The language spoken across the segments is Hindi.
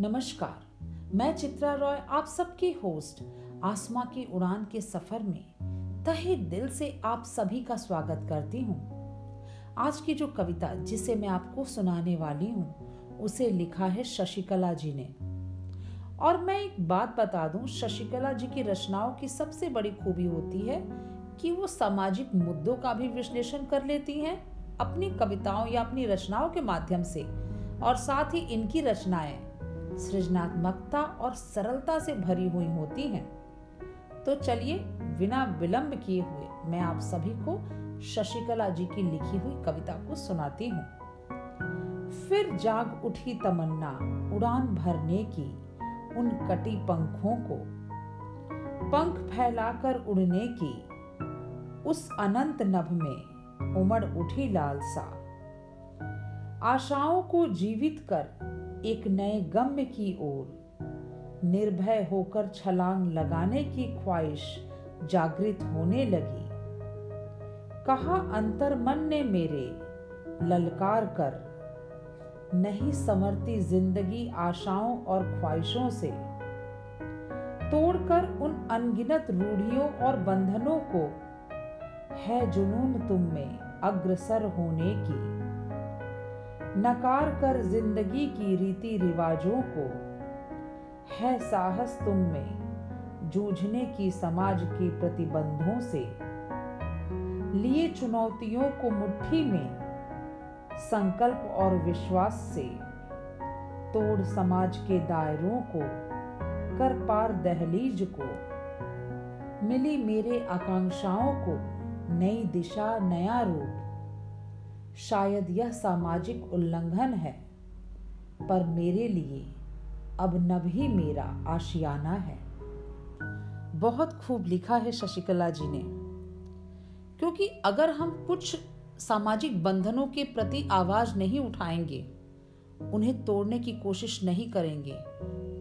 नमस्कार, मैं चित्रा रॉय, आप सबकी होस्ट, आसमा की उड़ान के सफ़र में तहे दिल से आप सभी का स्वागत करती हूँ। आज की जो कविता जिसे मैं आपको सुनाने वाली हूँ, उसे लिखा है शशिकला जी ने। और मैं एक बात बता दूँ, शशिकला जी की रचनाओं की सबसे बड़ी खूबी होती है कि वो सामाजिक मुद्दों का भी विश्लेषण कर लेती हैं, अपनी कविताओं या अपनी रचनाओं के माध्यम से, और साथ ही इनकी रचनाएँ सृजनात्मकता और सरलता से भरी हुई होती हैं। तो चलिए, बिना विलंब किए हुए मैं आप सभी को शशिकला जी की लिखी हुई कविता को सुनाती हूँ। फिर जाग उठी तमन्ना, उड़ान भरने की उन कटी पंखों को। पंख फैलाकर उड़ने की उस अनंत नभ में उमड़ उठी लालसा। आशाओं को जीवित कर एक नए गम्य की ओर। निर्भय होकर छलांग लगाने की ख्वाहिश जागृत होने लगी। कहा अंतर मन ने मेरे, ललकार कर। नहीं समरती ज़िंदगी आशाओं और ख्वाहिशों से। तोड़कर उन अनगिनत रूढ़ियों और बंधनों को। है जुनून तुम में अग्रसर होने की। नकार कर ज़िंदगी की रीति रिवाजों को। है साहस तुम में, जूझने की समाज के प्रतिबंधों से। लिए चुनौतियों को मुट्ठी में, संकल्प और विश्वास से। तोड़ समाज के दायरों को, कर पार दहलीज को। मिली मेरे आकांक्षाओं को, नई दिशा, नया रूप। शायद यह सामाजिक उल्लंघन है, पर मेरे लिए अब न भी मेरा आशियाना है। बहुत खूब लिखा है शशिकला जी ने, क्योंकि अगर हम कुछ सामाजिक बंधनों के प्रति आवाज़ नहीं उठाएँगे, उन्हें तोड़ने की कोशिश नहीं करेंगे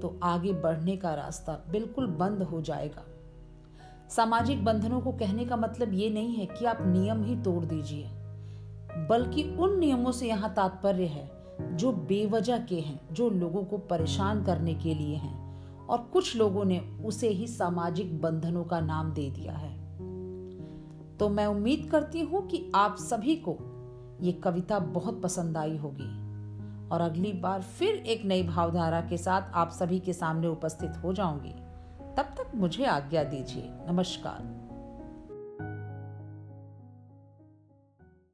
तो आगे बढ़ने का रास्ता बिल्कुल बंद हो जाएगा। सामाजिक बंधनों को कहने का मतलब ये नहीं है कि आप नियम ही तोड़ दीजिए। बल्कि उन नियमों से यहाँ तात्पर्य है, जो बेवजह के हैं, जो लोगों को परेशान करने के लिए हैं। और कुछ लोगों ने उसे ही सामाजिक बंधनों का नाम दे दिया है। तो मैं उम्मीद करती हूँ कि आप सभी को ये कविता बहुत पसंद आई होगी। और अगली बार फिर एक नई भावधारा के साथ आप सभी के सामने उपस्थित हो जाऊँगी। तब तक मुझे आज्ञा दीजिए। नमस्कार।